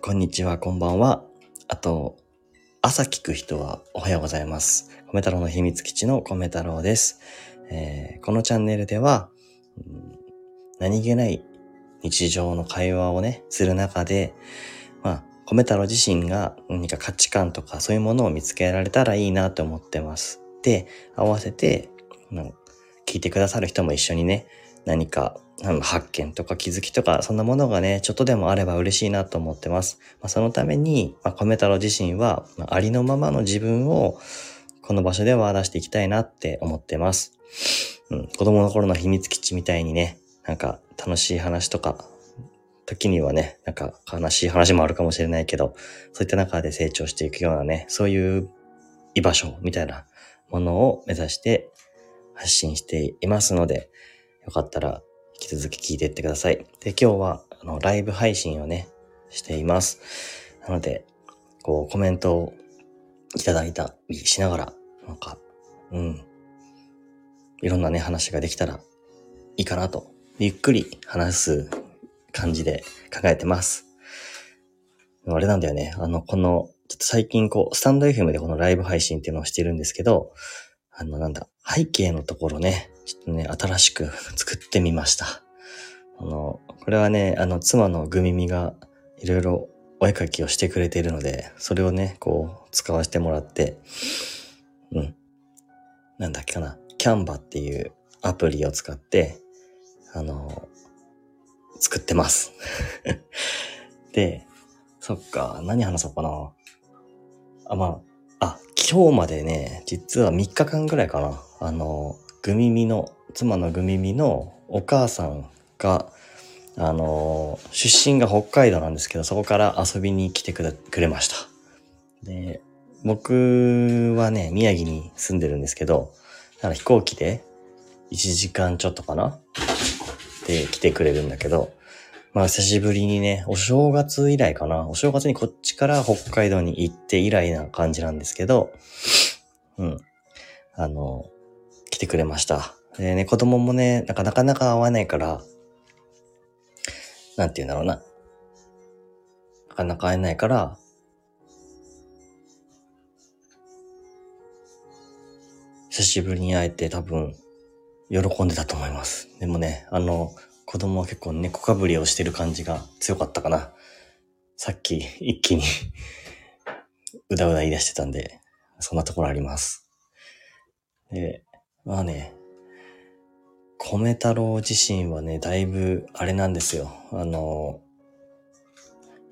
こんにちは、こんばんは。あと、朝聞く人はおはようございます。米太郎の秘密基地の米太郎です。えーこのチャンネルでは、うん何気ない日常の会話をね、する中で、まあ、米太郎自身が何か価値観とかそういうものを見つけられたらいいなと思ってます。で、合わせて、聞いてくださる人も一緒にね、何かあの発見とか気づきとか、そんなものがね、ちょっとでもあれば嬉しいなと思ってます。まあ、そのために、まあ、米太郎自身は、あありのままの自分を、この場所では出していきたいなって思ってます。うん、子供の頃の秘密基地みたいにね、なんか楽しい話とか、時にはね、なんか悲しい話もあるかもしれないけど、そういった中で成長していくようなね、そういう居場所みたいなものを目指して発信していますので、よかったら引き続き聞いていってください。で、今日はあのライブ配信をね、しています。なので、こうコメントをいただいたりしながら、なんか、うん、いろんなね、話ができたらいいかなと、ゆっくり話す感じで考えてます。あれなんだよね。あの、この、ちょっと最近こう、スタンド FM でこのライブ配信っていうのをしてるんですけど、あの、なんだ、背景のところね、ちょっとね、新しく 作ってみました。あの、これはね、あの、妻のグミミがいろいろお絵描きをしてくれているので、それをね、こう、使わせてもらって、うん。なんだっけかな。キャンバっていうアプリを使って、あの、作ってます。で、そっか、何話そうかな。あ、まあ、あ、今日までね、実は3日間ぐらいかな。あの、グミミの、妻のグミミのお母さんが、あの、出身が北海道なんですけど、そこから遊びに来てくれました。で、僕はね、宮城に住んでるんですけど、だから飛行機で1時間ちょっとかな？で来てくれるんだけど、まあ久しぶりにね、お正月以来かな？お正月にこっちから北海道に行って以来な感じなんですけど、うん。あの、来てくれました。でね、子供もね、なかなかなか会わないから、なんて言うんだろうな。なかなか会えないから、久しぶりに会えて多分、喜んでたと思います。でもね、あの、子供は結構猫かぶりをしてる感じが強かったかな。さっき一気に うだうだ言い出してたんで、そんなところあります。で、まあね、米太郎自身はね、だいぶあれなんですよ。あの、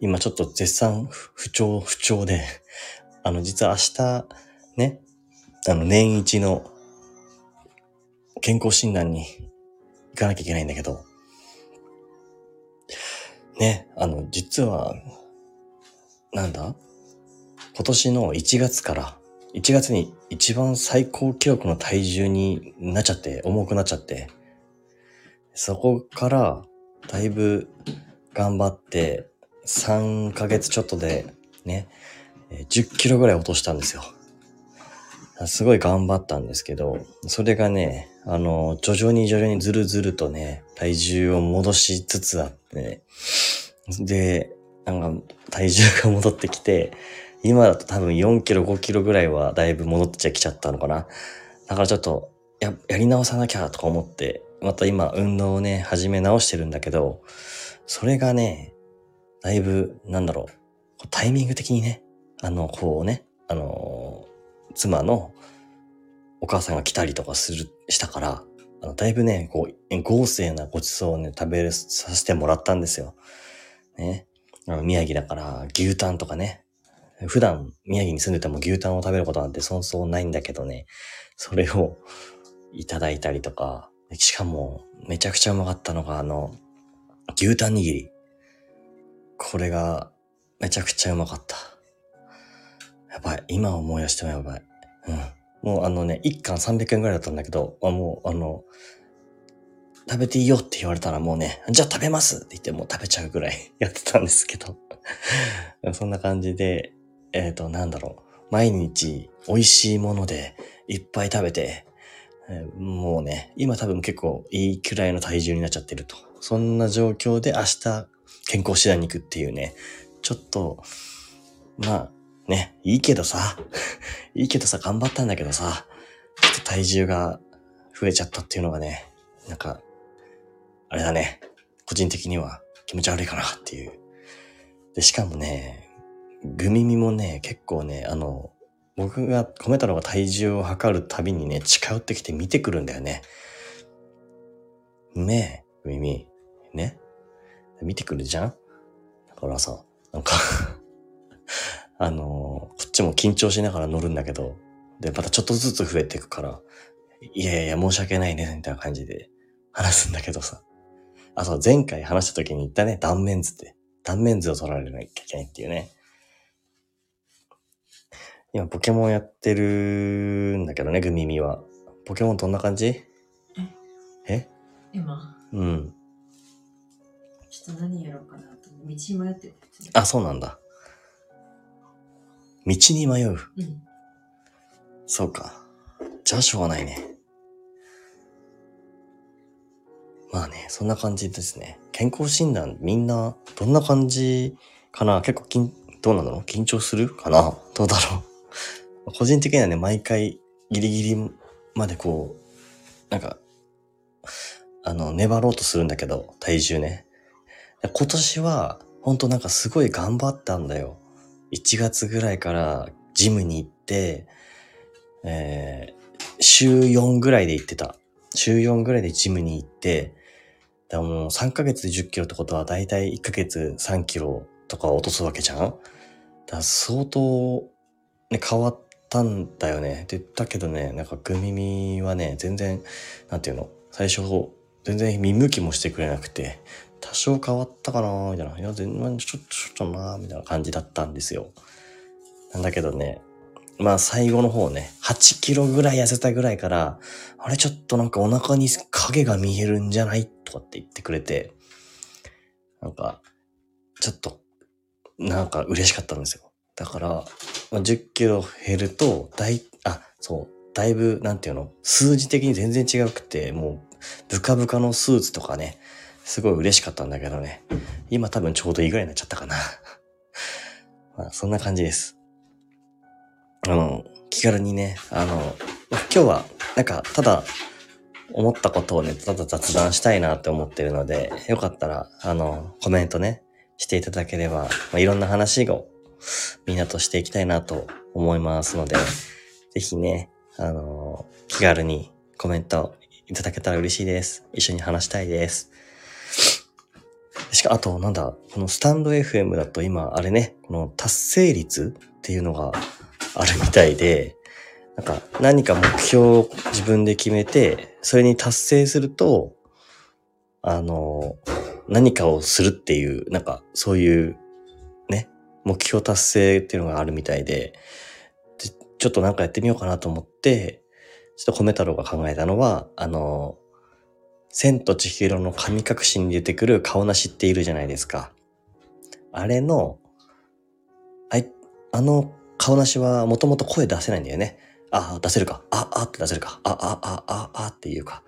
今ちょっと絶賛不調、不調で、あの、実は明日、ね、あの、年一の健康診断に行かなきゃいけないんだけど、ね、あの、実は、なんだ？今年の1月から、1月に一番最高記録の体重になっちゃって、重くなっちゃって、そこから、だいぶ頑張って、3ヶ月ちょっとで、ね、10キロぐらい落としたんですよ。すごい頑張ったんですけど、それがね、あの、徐々に徐々にずるずるとね、体重を戻しつつあって、ね、で、なんか体重が戻ってきて、今だと多分4キロ5キロぐらいはだいぶ戻ってきちゃったのかな。だからちょっと、や、やり直さなきゃとか思って、また今運動をね、始め直してるんだけど、それがね、だいぶ、なんだろう、タイミング的にね、あの、こうね、あの妻のお母さんが来たりとかする、したから、あのだいぶね、こう、豪勢なごちそうをね、食べさせてもらったんですよ。ね。あの宮城だから、牛タンとかね。普段、宮城に住んでても牛タンを食べることなんてそうそうないんだけどね。それを いただいたりとか、しかも、めちゃくちゃうまかったのが、あの、牛タン握り。これが、めちゃくちゃうまかった。やばい。今思い出してもやばい。うん。もうあのね、1貫300円ぐらいだったんだけど、あもうあの、食べていいよって言われたらもうね、じゃあ食べますって言ってもう食べちゃうぐらい やってたんですけど。そんな感じで、えっ、と、なんだろう。毎日美味しいものでいっぱい食べて、えーもうね、今多分結構いいくらいの体重になっちゃってると。そんな状況で明日健康診断に行くっていうね、ちょっと、まあ、ね、いいけどさ、いいけどさ、頑張ったんだけどさ、ちょっと体重が増えちゃったっていうのがね、なんか、あれだね、個人的には気持ち悪いかなっていう。で、しかもね、グミミもね、結構ね、あの、僕が、米太郎が体重を測るたびにね、近寄ってきて見てくるんだよね。ねえ、グミミ。ね。見てくるじゃん？だからさ、なんか あのー、こっちも緊張しながら乗るんだけど、で、またちょっとずつ増えていくから、いやいや、申し訳ないね、みたいな感じで 話すんだけどさ。あ、そう、前回話した時に言ったね、断面図って。断面図を取られなきゃいけないっていうね。今、ポケモンやってるんだけどね、グミミは。ポケモンどんな感じ？え？今、うん。ちょっと何やろうかなと道迷ってる。あ、そうなんだ。道に迷う？うん。そうか。じゃあしょうがないね。まあね、そんな感じですね。健康診断、みんな、どんな感じかな？結構緊、どうなの？緊張するかな？どうだろう？個人的にはね、毎回ギリギリまでこう、なんか、あの、粘ろうとするんだけど、体重ね。今年は、ほんとなんかすごい頑張ったんだよ。1月ぐらいからジムに行って、えー週4ぐらいで行ってた。週4ぐらいでジムに行って、でもう3ヶ月で10キロってことはだいたい1ヶ月3キロとか落とすわけじゃんだから相当、ね、変わったんだよね。って言ったけどね、なんかグミミはね、全然、なんていうの最初、全然見向きもしてくれなくて、多少変わったかなみたいな。いや、全然ちょっと、ちょっとなみたいな感じだったんですよ。なんだけどね、まあ最後の方ね、8キロぐらい痩せたぐらいから、あれちょっとなんかお腹に影が見えるんじゃない？とかって言ってくれて、なんか、ちょっと、なんか嬉しかったんですよ。だから、まあ、10キロ減ると、だい、あ、そう、だいぶ、なんていうの、数字的に全然違くて、もう、ブカブカのスーツとかね、すごい嬉しかったんだけどね。今多分ちょうどいいぐらいになっちゃったかな。まあ、そんな感じです。あの、気軽にね、あの、今日は、なんか、ただ、思ったことをね、ただ雑談したいなって思ってるので、よかったら、あの、コメントね、していただければ、まあ、いろんな話をみんなとしていきたいなと思いますので、ぜひね、あの、気軽にコメントいただけたら嬉しいです。一緒に話したいです。しか、あと、なんだ、このスタンド FM だと今、あれね、この達成率っていうのがあるみたいで、なんか何か目標を自分で決めて、それに達成すると、あの、何かをするっていう、なんかそういう、目標達成っていうのがあるみたいで、ちょっとなんかやってみようかなと思って、ちょっと米太郎が考えたのは、あの、千と千尋の神隠しに出てくる顔なしっているじゃないですか。あれの、あい、あの顔なしはもともと声出せないんだよね。ああ、出せるか。あ、あって出せるか。あ、あ、あ、あ、ああっていうか。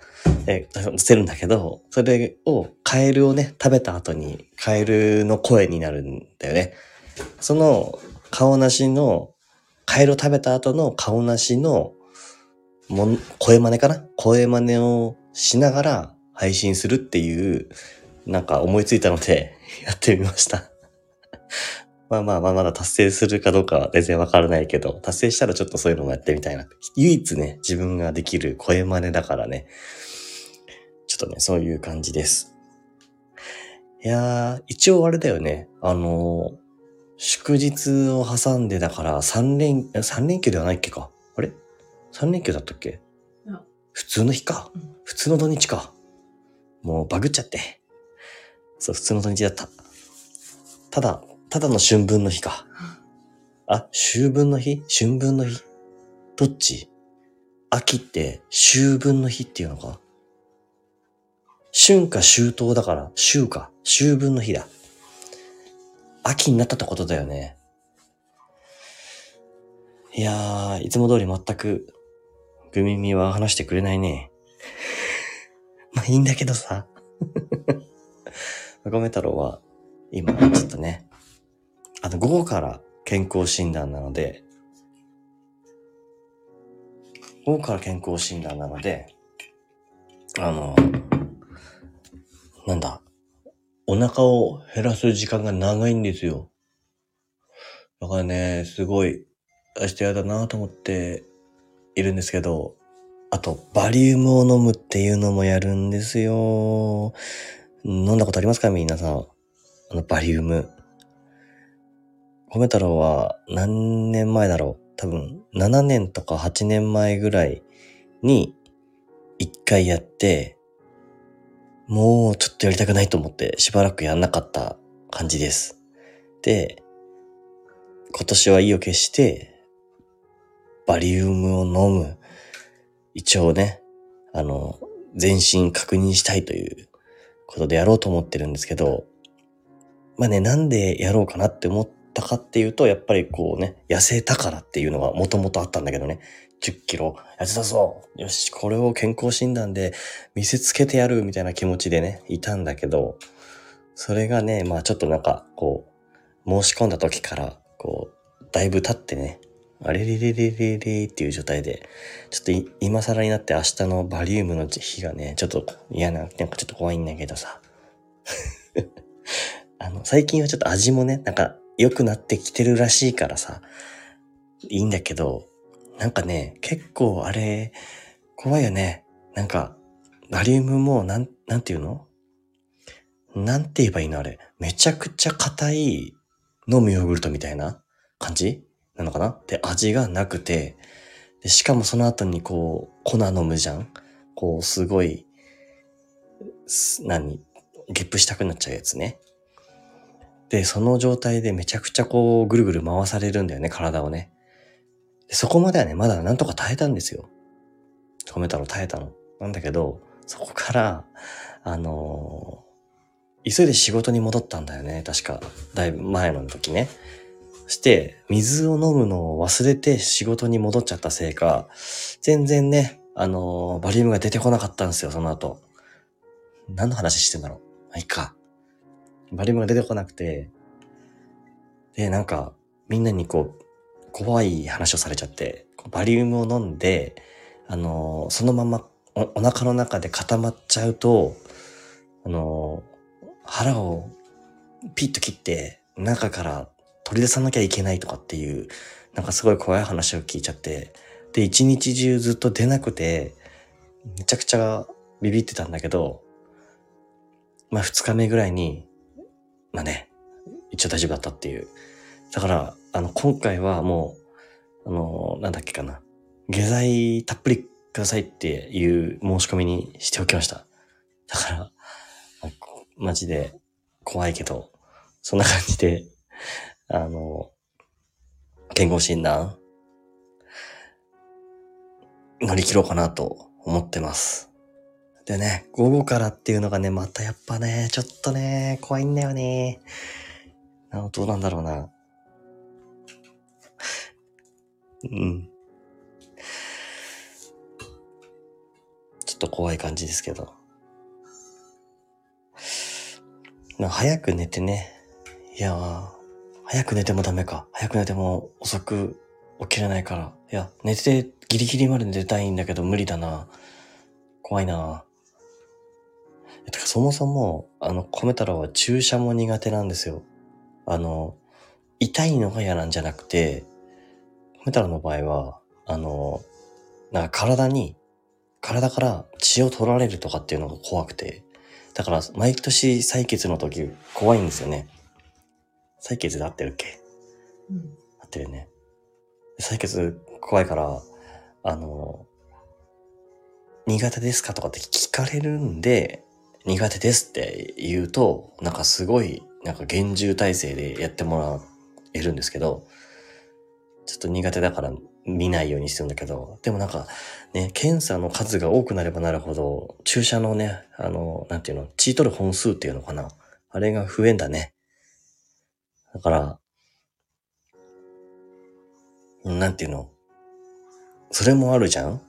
え、出せるんだけど、それをカエルをね、食べた後にカエルの声になるんだよね。その顔なしの、カエル食べた後の顔なしのも声真似かな？声真似をしながら配信するっていう、なんか思いついたので、やってみました。まあまあまあまだ達成するかどうかは全然わからないけど、達成したらちょっとそういうのもやってみたいな。唯一ね、自分ができる声真似だからね。ちょっとね、そういう感じです。いやー、一応あれだよね。あのー祝日を挟んでだから3連、3連休ではないっけかあれ ?3 連休だったっけ？普通の日かうん。普通の土日か。もうバグっちゃって。そう、普通の土日だった。ただ、ただの春分の日か。あ、秋分の日？春分の日？どっち？秋って秋分の日っていうのか？春か秋冬だから、秋か。秋分の日だ。秋になったってことだよね。いやー、いつも通り全く、グミミは話してくれないね。まあいいんだけどさ。ごめ太郎は、今、ちょっとね、あの、午後から健康診断なので、午後から健康診断なので、あの、なんだ、お腹を減らす時間が長いんですよ。だからね、すごい、明日やだなと思っているんですけど、あと、バリウムを飲むっていうのもやるんですよ。飲んだことありますか？皆さん。あの、バリウム。米太郎は何年前だろう？多分、7年とか8年前ぐらいに、一回やって、もうちょっとやりたくないと思ってしばらくやんなかった感じです。で、今年は意を決して、バリウムを飲む。一応ね、あの、全身確認したいということでやろうと思ってるんですけど、まあね、なんでやろうかなって思ったかっていうと、やっぱりこうね、痩せたからっていうのがもともとあったんだけどね、10キロ痩せたぞよし、これを健康診断で見せつけてやるみたいな気持ちでね、いたんだけど、それがね、まあちょっとなんか、こう、申し込んだ時から、こう、だいぶ経ってね、あれれれれれれっていう状態で、ちょっと今更になって明日のバリウムの日がね、ちょっと嫌な、なんかちょっと怖いんだけどさ。あの、最近はちょっと味もね、なんか良くなってきてるらしいからさ、いいんだけど、なんかね、結構あれ、怖いよね。なんか、バリウムも、なん、なんていうの？なんて言えばいいのあれ？めちゃくちゃ硬い飲むヨーグルトみたいな感じ？なのかな？で、味がなくて、で、しかもその後にこう、粉飲むじゃん？こう、すごい、何？ゲップしたくなっちゃうやつね。で、その状態でめちゃくちゃこう、ぐるぐる回されるんだよね、体をね。でそこまではね、まだなんとか耐えたんですよ。米太郎耐えたの。なんだけど、そこから、あのー急いで仕事に戻ったんだよね、確か。だいぶ前の時ね。して、水を飲むのを忘れて仕事に戻っちゃったせいか、全然ね、あのーバリウムが出てこなかったんですよ、その後。何の話してんだろう。まあ、いいか。バリウムが出てこなくて、で、なんか、みんなにこう、怖い話をされちゃって、バリウムを飲んで、あのそのままおお腹の中で固まっちゃうと、あの腹をピッと切って、中から取り出さなきゃいけないとかっていう、なんかすごい怖い話を聞いちゃって、で、一日中ずっと出なくて、めちゃくちゃビビってたんだけど、まあ二日目ぐらいに、まあね、一応大丈夫だったっていう。だから、あの、今回はもう、あの、なんだっけかな。下剤たっぷりくださいっていう申し込みにしておきました。だから、マジで怖いけど、そんな感じで、あの、健康診断、乗り切ろうかなと思ってます。でね、午後からっていうのがね、またやっぱね、ちょっとね、怖いんだよね。どうなんだろうな。うん。ちょっと怖い感じですけど。まあ、早く寝てね。いや、早く寝てもダメか。早く寝ても遅く起きれないから。いや、寝てギリギリまで寝たいんだけど無理だな。怖いな。てか、そもそも、あの、米太郎は注射も苦手なんですよ。あの、痛いのが嫌なんじゃなくて、米太郎の場合は、あの、なんか体に、体から血を取られるとかっていうのが怖くて、だから毎年採血の時怖いんですよね。採血で合ってるっけ？うん。合ってるよね。採血怖いから、あの、苦手ですかとかって聞かれるんで、苦手ですって言うと、なんかすごい、なんか厳重体制でやってもらえるんですけど、ちょっと苦手だから見ないようにしてるんだけど、でもなんかね、検査の数が多くなればなるほど、注射のね、あの、なんていうの、血取る本数っていうのかな。あれが増えんだね。だから、なんていうのそれもあるじゃん？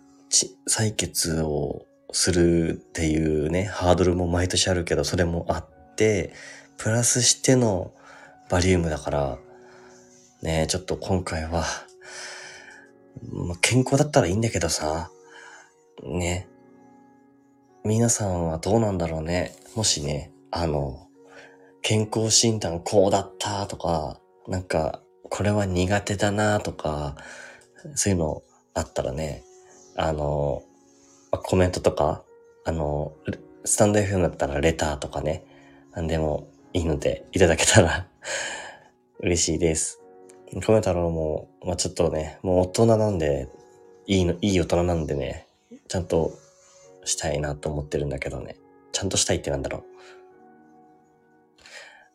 採血をするっていうね、ハードルも毎年あるけど、それもあって、プラスしてのバリウムだから、ねえ、ちょっと今回は、まあ、健康だったらいいんだけどさ、ね。皆さんはどうなんだろうね。もしね、あの、健康診断こうだったとか、なんか、これは苦手だなとか、そういうのあったらね、あの、コメントとか、あの、スタンド FM だったらレターとかね、なんでもいいのでいただけたら 嬉しいです。コメ太郎も、まあ、ちょっとね、もう大人なんで、いいの、いい大人なんでね、ちゃんとしたいなと思ってるんだけどね。ちゃんとしたいってなんだろう。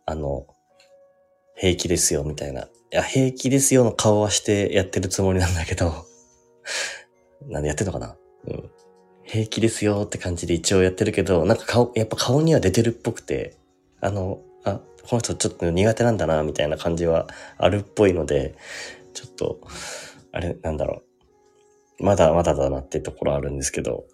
あの、平気ですよ、みたいな。いや、平気ですよの顔はしてやってるつもりなんだけど、なんでやってんのかなうん。平気ですよって感じで一応やってるけど、なんか顔、やっぱ顔には出てるっぽくて、あの、あ、この人ちょっと苦手なんだな、みたいな感じはあるっぽいので、ちょっと、あれ、なんだろう。まだまだだなってところあるんですけど、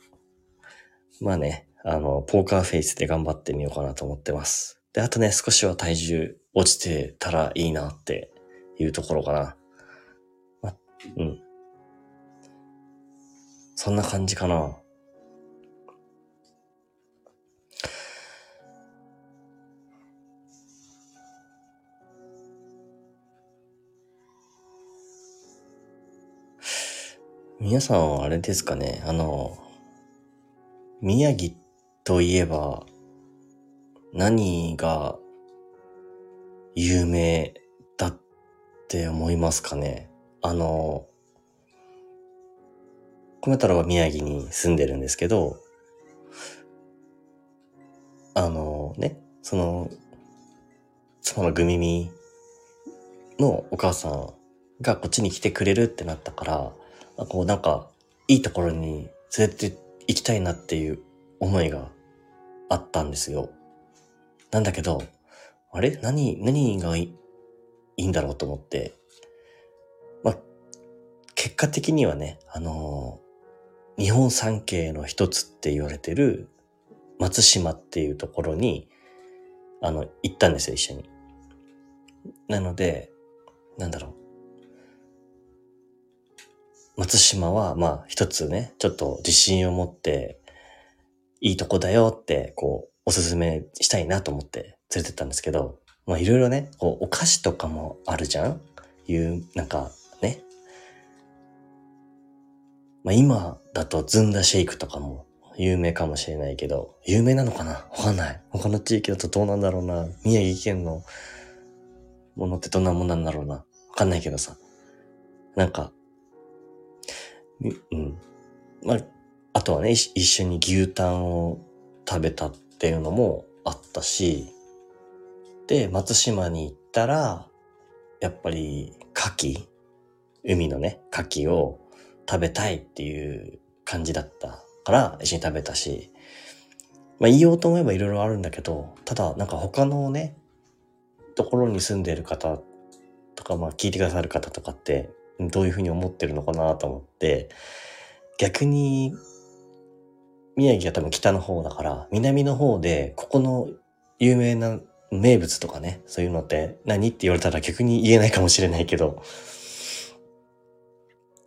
まあね、あの、ポーカーフェイスで頑張ってみようかなと思ってます。で、あとね、少しは体重落ちてたらいいなっていうところかな。ま、うん。そんな感じかな。皆さんはあれですかね、あの、宮城といえば、何が有名だって思いますかね？あの、米太郎は宮城に住んでるんですけど、あのね、その、妻のグミミのお母さんがこっちに来てくれるってなったから、こうなんか、いいところに連れて行きたいなっていう思いがあったんですよ。なんだけど、あれ？何、何がいいんだろうと思って、まあ、結果的にはね、あのー、日本三景の一つって言われてる松島っていうところに、あの、行ったんですよ、一緒に。なので、なんだろう。松島は、まあ、一つね、ちょっと自信を持って、いいとこだよって、こう、おすすめしたいなと思って連れてったんですけど、まあ、いろいろね、こう、お菓子とかもあるじゃんいう、なんか、ね。まあ、今だとずんだシェイクとかも有名かもしれないけど、有名なのかな？わかんない。他の地域だとどうなんだろうな。宮城県のものってどんなもんなんだろうな？わかんないけどさ。なんか、うん。まあ、あとはね、一緒に牛タンを食べたっていうのもあったし、で、松島に行ったら、やっぱり、牡蠣？海のね、牡蠣を食べたいっていう感じだったから、一緒に食べたし、まあ言おうと思えばいろいろあるんだけど、ただなんか他のね、ところに住んでる方とか、まあ聞いてくださる方とかって、どういうふうに思ってるのかなと思って、逆に、宮城が多分北の方だから、南の方で、ここの有名な名物とかね、そういうのって何って言われたら逆に言えないかもしれないけど、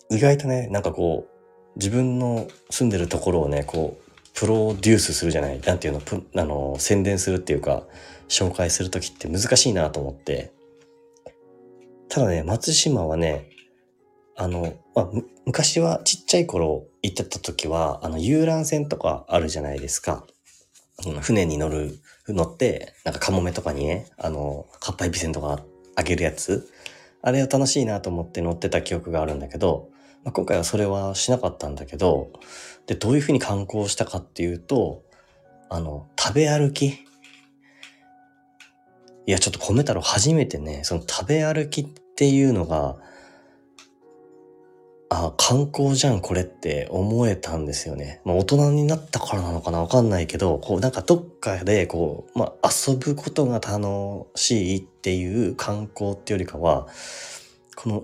意外とね、なんかこう、自分の住んでるところをね、こう、プロデュースするじゃない、なんていうの、あの、宣伝するっていうか、紹介するときって難しいなと思って、ただね、松島はね、あの、まあ、昔はちっちゃい頃行ってた時は、あの、遊覧船とかあるじゃないですか。船に乗る、乗って、なんかカモメとかにね、あの、かっぱえびせんとかあげるやつ。あれを楽しいなと思って乗ってた記憶があるんだけど、まあ、今回はそれはしなかったんだけど、で、どういうふうに観光したかっていうと、あの、食べ歩き。いや、ちょっと米太郎初めてね、その食べ歩きっていうのが、あ、観光じゃん、これって思えたんですよね。まあ、大人になったからなのかなわかんないけど、こう、なんかどっかで、こう、まあ、遊ぶことが楽しいっていう観光ってよりかは、この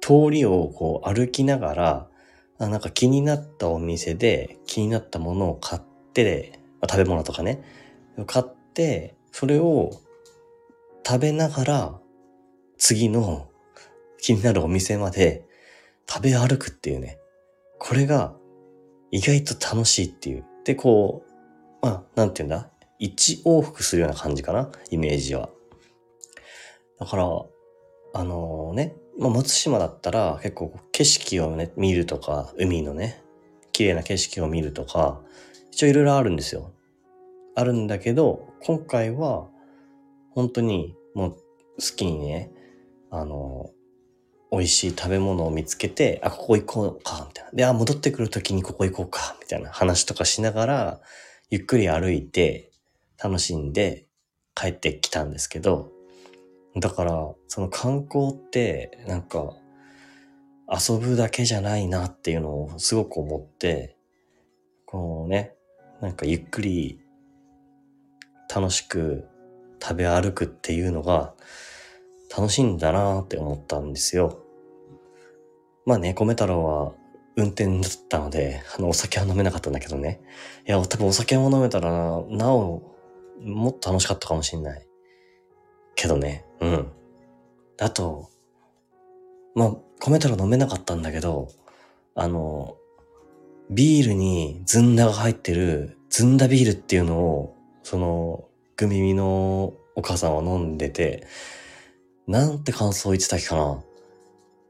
通りをこう歩きながら、あなんか気になったお店で気になったものを買って、まあ、食べ物とかね、買って、それを食べながら、次の気になるお店まで食べ歩くっていうね。これが意外と楽しいっていう。で、こう、まあ、なんて言うんだ？一往復するような感じかな？イメージは。だから、あのね、まあ、松島だったら結構景色をね、見るとか、海のね、綺麗な景色を見るとか、一応いろいろあるんですよ。あるんだけど、今回は、本当にもう好きにね、あの、美味しい食べ物を見つけて、あ、ここ行こうか、みたいな。で、あ、戻ってくるときにここ行こうか、みたいな話とかしながら、ゆっくり歩いて、楽しんで帰ってきたんですけど、だから、その観光って、なんか、遊ぶだけじゃないなっていうのをすごく思って、こうね、なんかゆっくり楽しく食べ歩くっていうのが楽しいんだなって思ったんですよ。まあね、米太郎は運転だったので、あの、お酒は飲めなかったんだけどね。いや、多分お酒も飲めたらな、なお、もっと楽しかったかもしんない。けどね、うん。あと、まあ、米太郎飲めなかったんだけど、あの、ビールにずんだが入ってる、ずんだビールっていうのを、その、グミミのお母さんは飲んでて、なんて感想言ってたっけかな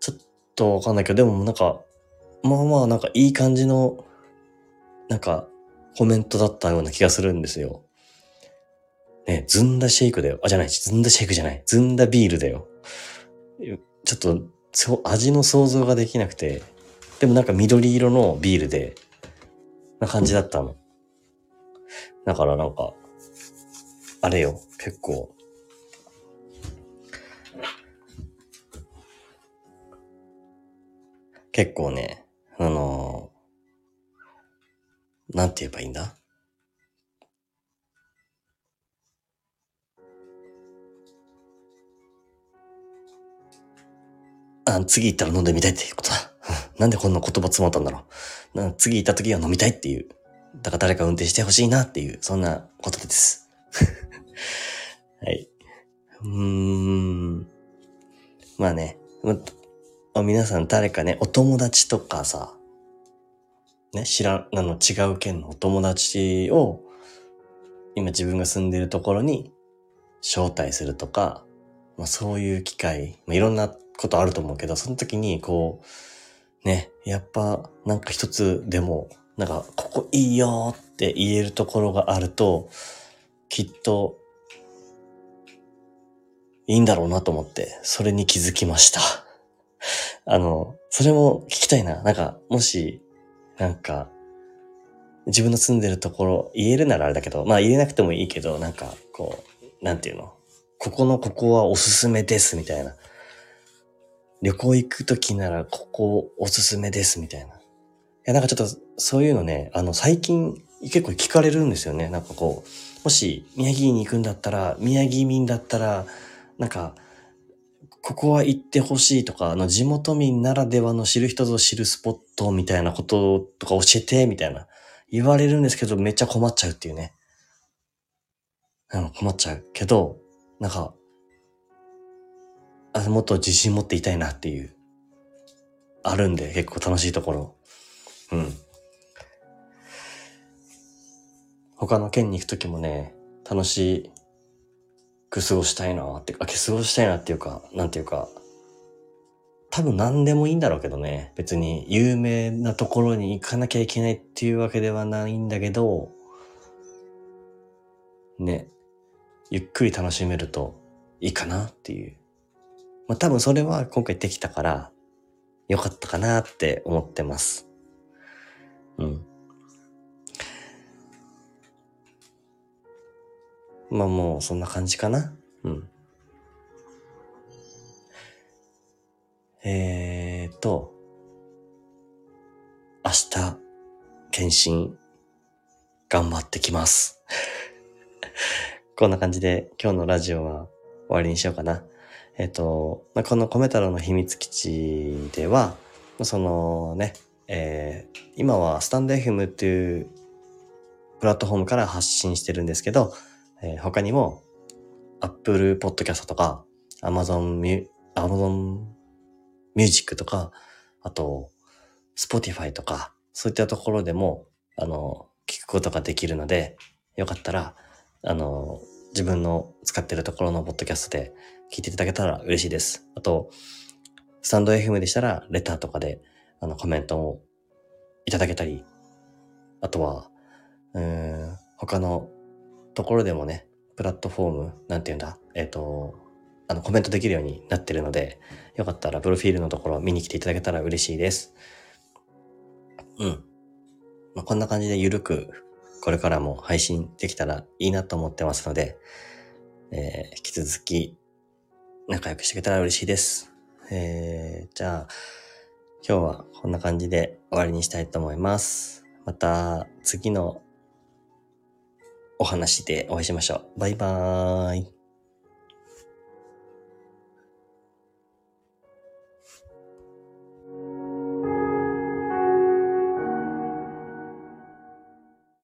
ちょっとわかんないけど、でもなんか、まあまあなんかいい感じの、なんか、コメントだったような気がするんですよ。ね、ずんだシェイクだよ。あ、じゃない、ずんだシェイクじゃない。ずんだビールだよ。ちょっと、味の想像ができなくて、でもなんか緑色のビールで、な感じだったの。だからなんか、あれよ、結構。結構ね、あのなんて言えばいいんだ？あ、次行ったら飲んでみたいっていうことだ。なんでこんな言葉詰まったんだろう。な次行った時は飲みたいっていう。だから誰か運転してほしいなっていう、そんなことです。はい。うーん。まあね、皆さん誰かね、お友達とかさ、ね、知らん、あの、違う県のお友達を、今自分が住んでるところに招待するとか、まあそういう機会、まあいろんなことあると思うけど、その時にこう、ね、やっぱなんか一つでも、なんか、ここいいよって言えるところがあると、きっと、いいんだろうなと思って、それに気づきました。あの、それも聞きたいな。なんか、もし、なんか、自分の住んでるところ、言えるならあれだけど、まあ言えなくてもいいけど、なんか、こう、なんていうの？ここのここはおすすめです、みたいな。旅行行くときならここおすすめです、みたいな。いや、なんかちょっと、そういうのね、あの、最近結構聞かれるんですよね。なんかこう、もし宮城に行くんだったら、宮城民だったら、なんか、ここは行ってほしいとか、あの、地元民ならではの知る人ぞ知るスポットみたいなこととか教えて、みたいな。言われるんですけど、めっちゃ困っちゃうっていうね。うん、困っちゃうけど、なんか、あもっと自信持っていたいなっていう、あるんで、結構楽しいところ。うん。他の県に行くときもね、楽しいく過ごしたいなって、あ、過ごしたいなっていうか、なんていうか、多分何でもいいんだろうけどね。別に有名なところに行かなきゃいけないっていうわけではないんだけど、ね、ゆっくり楽しめるといいかなっていう。まあ多分それは今回できたから、よかったかなって思ってます。うん。まあもうそんな感じかな。うん。えーと、明日、検診、頑張ってきます。こんな感じで今日のラジオは終わりにしようかな。えっ、と、まあ、この米太郎の秘密基地では、そのね、えー今はスタンド FM っていうプラットフォームから発信してるんですけど、えー他にも Apple Podcast とか Amazon Mu- Amazon ミュージックとか、あと、Spotify とか、そういったところでも、あの、聞くことができるので、よかったら、あの、自分の使ってるところのポッドキャストで聞いていただけたら嬉しいです。あと、スタンド FM でしたら、レターとかで、あの、コメントをいただけたり、あとは、うーん、他のところでもね、プラットフォーム、なんて言うんだ、えっ、と、あの、コメントできるようになってるので、よかったら、プロフィールのところ見に来ていただけたら嬉しいです。うん。まあ、こんな感じでゆるく、これからも配信できたらいいなと思ってますので、えー引き続き、仲良くしてくれたら嬉しいです。えー、じゃあ、今日はこんな感じで終わりにしたいと思います。また次のお話でお会いしましょう。バイバーイ。